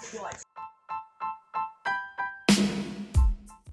feel like